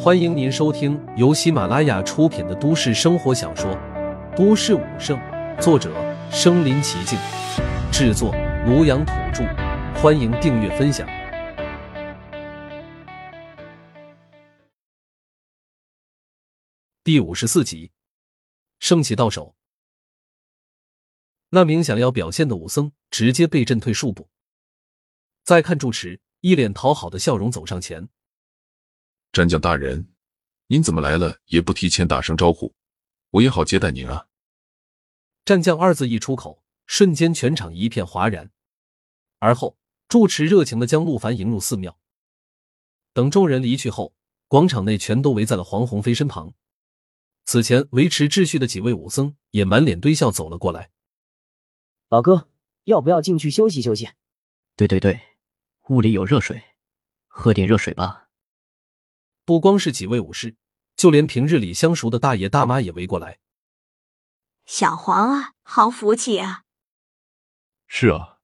欢迎您收听由喜马拉雅出品的都市生活小说《都市武圣》，作者：身临其境，制作：庐阳土著。欢迎订阅分享。第五十四集，圣器到手，那名想要表现的武僧直接被震退数步。再看住持，一脸讨好的笑容走上前。战将大人，您怎么来了也不提前打声招呼，我也好接待您啊。战将二字一出口，瞬间全场一片哗然。而后，住持热情的将陆凡迎入寺庙。等众人离去后，广场内全都围在了黄鸿飞身旁。此前维持秩序的几位武僧也满脸堆笑走了过来。老哥，要不要进去休息休息？对对对，屋里有热水，喝点热水吧。不光是几位武士，就连平日里相熟的大爷大妈也围过来。小黄啊，好福气啊！是啊，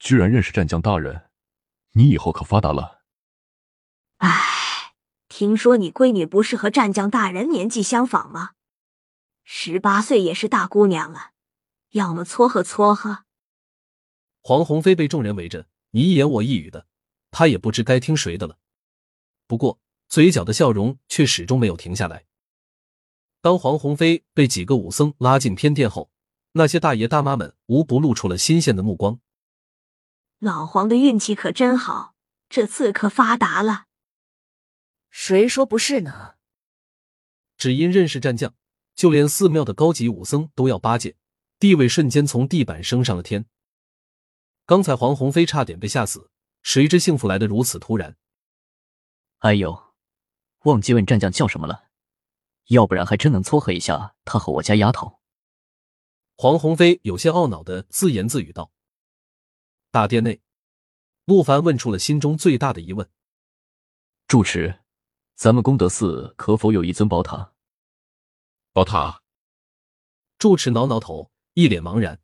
居然认识战将大人，你以后可发达了。唉，听说你闺女不是和战将大人年纪相仿吗？十八岁也是大姑娘了，要么撮合撮合。黄鸿飞被众人围着，你一言我一语的，他也不知该听谁的了。不过。嘴角的笑容却始终没有停下来。当黄鸿飞被几个武僧拉进偏殿后，那些大爷大妈们无不露出了新鲜的目光。老黄的运气可真好，这次可发达了。谁说不是呢？只因认识战将，就连寺庙的高级武僧都要巴结，地位瞬间从地板升上了天。刚才黄鸿飞差点被吓死，谁知幸福来得如此突然。哎呦！忘记问战将叫什么了，要不然还真能撮合一下他和我家丫头。黄鸿飞有些懊恼的自言自语道。大殿内，陆凡问出了心中最大的疑问：住持，咱们功德寺可否有一尊宝塔？宝塔？住持挠挠头，一脸茫然。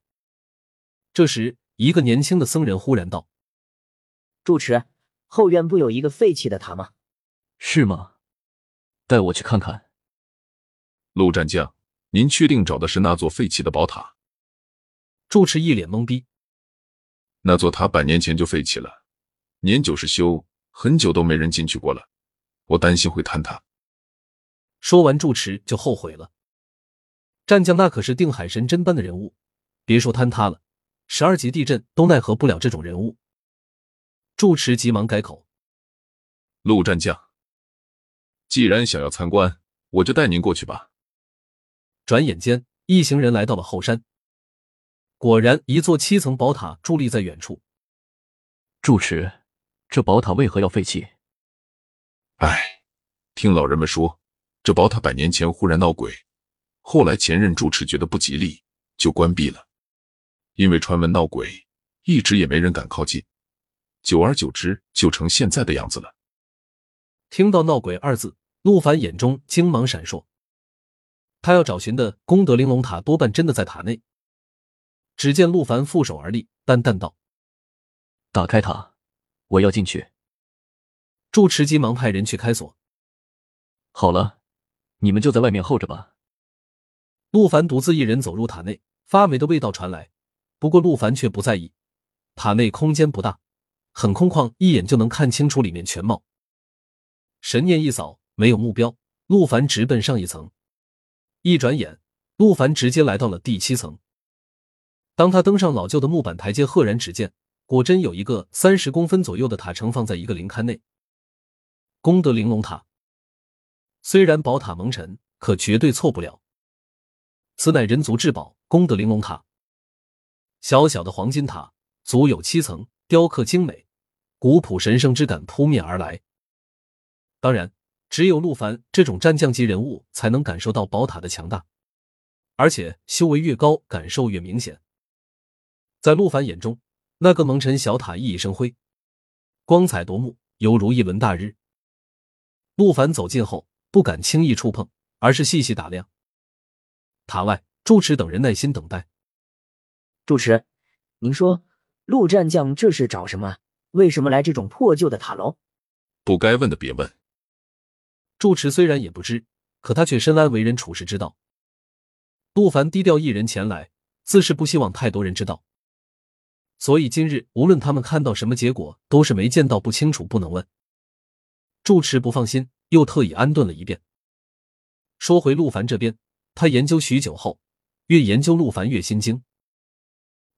这时，一个年轻的僧人忽然道：“住持，后院不有一个废弃的塔吗？是吗？”带我去看看。陆战将，您确定找的是那座废弃的宝塔？住持一脸懵逼。那座塔百年前就废弃了，年久失修，很久都没人进去过了。我担心会坍塌。说完，住持就后悔了。战将那可是定海神针般的人物，别说坍塌了，十二级地震都奈何不了这种人物。住持急忙改口：“陆战将。”既然想要参观，我就带您过去吧。转眼间，一行人来到了后山。果然，一座七层宝塔伫立在远处。住持，这宝塔为何要废弃？唉，听老人们说，这宝塔百年前忽然闹鬼，后来前任住持觉得不吉利，就关闭了。因为传闻闹鬼，一直也没人敢靠近，久而久之，就成现在的样子了。听到“闹鬼”二字，陆凡眼中精芒闪烁。他要找寻的功德玲珑塔多半真的在塔内。只见陆凡负手而立，淡淡道：“打开塔，我要进去。”住持急忙派人去开锁。好了，你们就在外面候着吧。陆凡独自一人走入塔内，发霉的味道传来。不过陆凡却不在意，塔内空间不大，很空旷，一眼就能看清楚里面全貌。神念一扫，没有目标，陆凡直奔上一层。一转眼，陆凡直接来到了第七层。当他登上老旧的木板台阶，赫然只见，果真有一个三十公分左右的塔盛放在一个灵龛内。功德玲珑塔，虽然宝塔蒙尘，可绝对错不了。此乃人族至宝——功德玲珑塔。小小的黄金塔，足有七层，雕刻精美，古朴神圣之感扑面而来。当然，只有陆凡这种战将级人物才能感受到宝塔的强大，而且修为越高，感受越明显。在陆凡眼中，那个蒙尘小塔熠熠生辉，光彩夺目，犹如一轮大日。陆凡走近后，不敢轻易触碰，而是细细打量。塔外，住持等人耐心等待。住持，您说陆战将这是找什么？为什么来这种破旧的塔楼？不该问的别问。住持虽然也不知，可他却深谙为人处事之道。陆凡低调一人前来，自是不希望太多人知道。所以今日无论他们看到什么结果，都是没见到不清楚，不能问。住持不放心，又特意安顿了一遍。说回陆凡这边，他研究许久后，越研究陆凡越心惊。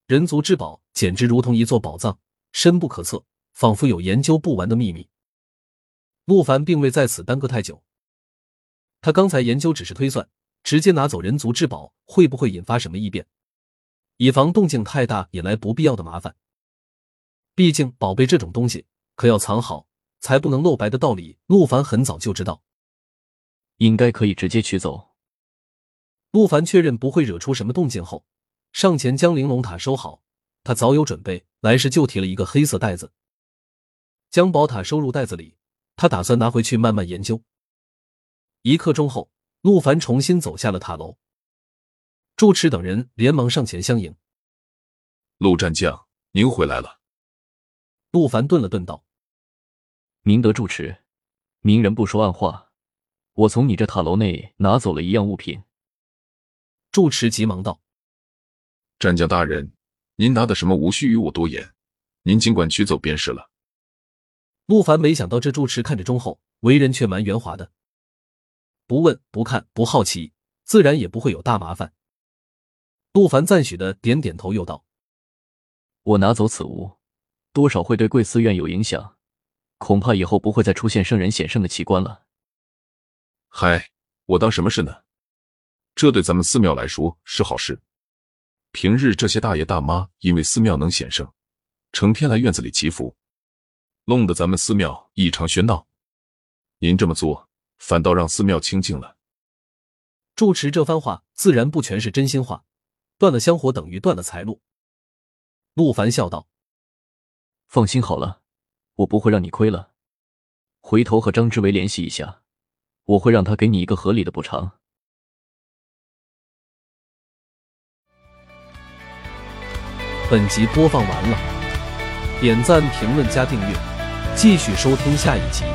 人族至宝简直如同一座宝藏，深不可测，仿佛有研究不完的秘密。陆凡并未在此耽搁太久，他刚才研究只是推算，直接拿走人族至宝会不会引发什么异变？以防动静太大，引来不必要的麻烦。毕竟宝贝这种东西，可要藏好，才不能露白的道理，陆凡很早就知道。应该可以直接取走。陆凡确认不会惹出什么动静后，上前将玲珑塔收好。他早有准备，来时就提了一个黑色袋子，将宝塔收入袋子里。他打算拿回去慢慢研究。一刻钟后，陆凡重新走下了塔楼。住持等人连忙上前相迎。陆战将，您回来了。陆凡顿了顿，道：“明德住持，明人不说暗话。我从你这塔楼内拿走了一样物品。”住持急忙道：“战将大人，您拿的什么无需与我多言，您尽管取走便是了。”陆凡没想到这住持看着忠厚，为人却蛮圆滑的，不问不看不好奇，自然也不会有大麻烦。陆凡赞许的点点头，又道：“我拿走此物，多少会对贵寺院有影响，恐怕以后不会再出现圣人显圣的奇观了。”嗨，我当什么事呢？这对咱们寺庙来说是好事。平日这些大爷大妈因为寺庙能显圣，成天来院子里祈福，弄得咱们寺庙异常喧闹。您这么做，反倒让寺庙清静了。住持这番话自然不全是真心话。断了香火等于断了财路。陆凡笑道：“放心好了，我不会让你亏了。回头和张之维联系一下，我会让他给你一个合理的补偿。”本集播放完了，点赞、评论、加订阅，继续收听下一集。